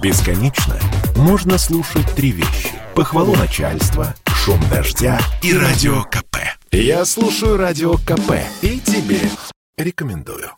Бесконечно можно слушать три вещи. Похвалу начальства, шум дождя и радио КП. Я слушаю радио КП и тебе рекомендую.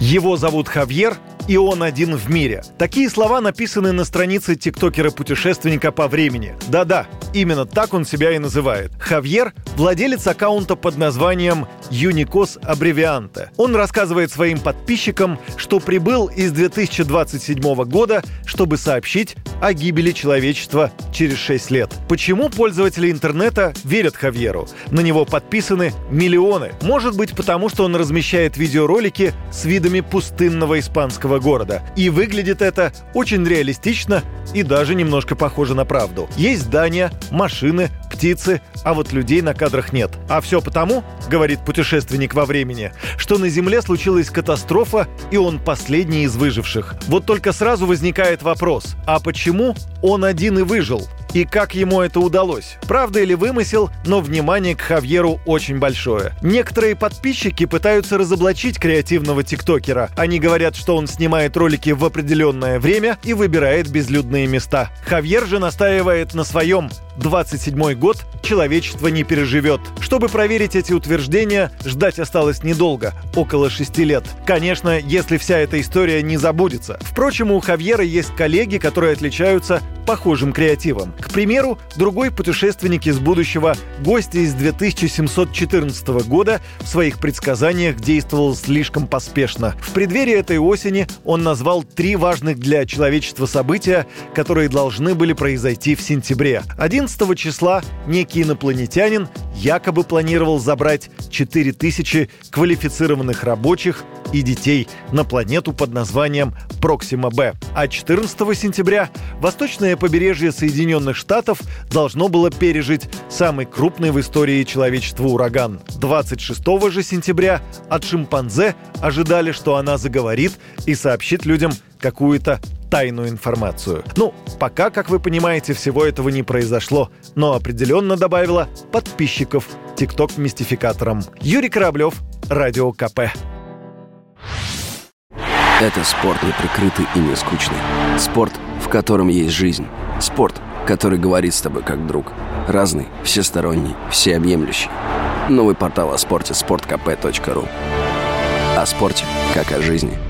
Его зовут Хавьер, и он один в мире. Такие слова написаны на странице тиктокера-путешественника по времени. Да-да, именно так он себя и называет. Хавьер – владелец аккаунта под названием Unicos Аббревианта. Он рассказывает своим подписчикам, что прибыл из 2027 года, чтобы сообщить о гибели человечества через 6 лет. Почему пользователи интернета верят Хавьеру? На него подписаны миллионы. Может быть, потому что он размещает видеоролики с видами пустынного испанского города. И выглядит это очень реалистично и даже немножко похоже на правду. Есть здания, машины, птицы, а вот людей на кадрах нет. А все потому, говорит путешественник во времени, что на Земле случилась катастрофа, и он последний из выживших. Вот только сразу возникает вопрос, а почему он один и выжил? И как ему это удалось? Правда или вымысел, но внимание к Хавьеру очень большое. Некоторые подписчики пытаются разоблачить креативного тиктокера. Они говорят, что он снимает ролики в определенное время и выбирает безлюдные места. Хавьер же настаивает на своем. 27 год человечество не переживет. Чтобы проверить эти утверждения, ждать осталось недолго, около 6 лет. Конечно, если вся эта история не забудется. Впрочем, у Хавьера есть коллеги, которые отличаются похожим креативом. К примеру, другой путешественник из будущего, гость из 2714 года, в своих предсказаниях действовал слишком поспешно. В преддверии этой осени он назвал три важных для человечества события, которые должны были произойти в сентябре. 11 числа некий инопланетянин якобы планировал забрать 4000 квалифицированных рабочих и детей на планету под названием Проксима-Б. А 14 сентября восточное побережье Соединенных Штатов должно было пережить самый крупный в истории человечества ураган. 26 же сентября от шимпанзе ожидали, что она заговорит и сообщит людям какую-то тайную информацию. Ну, пока, как вы понимаете, всего этого не произошло, но определенно добавила подписчиков ТикТок-мистификаторам. Юрий Кораблев, Радио КП. Это спорт не прикрытый и не скучный. Спорт, в котором есть жизнь. Спорт, который говорит с тобой как друг. Разный, всесторонний, всеобъемлющий. Новый портал о спорте – sportkp.ru О спорте, как о жизни –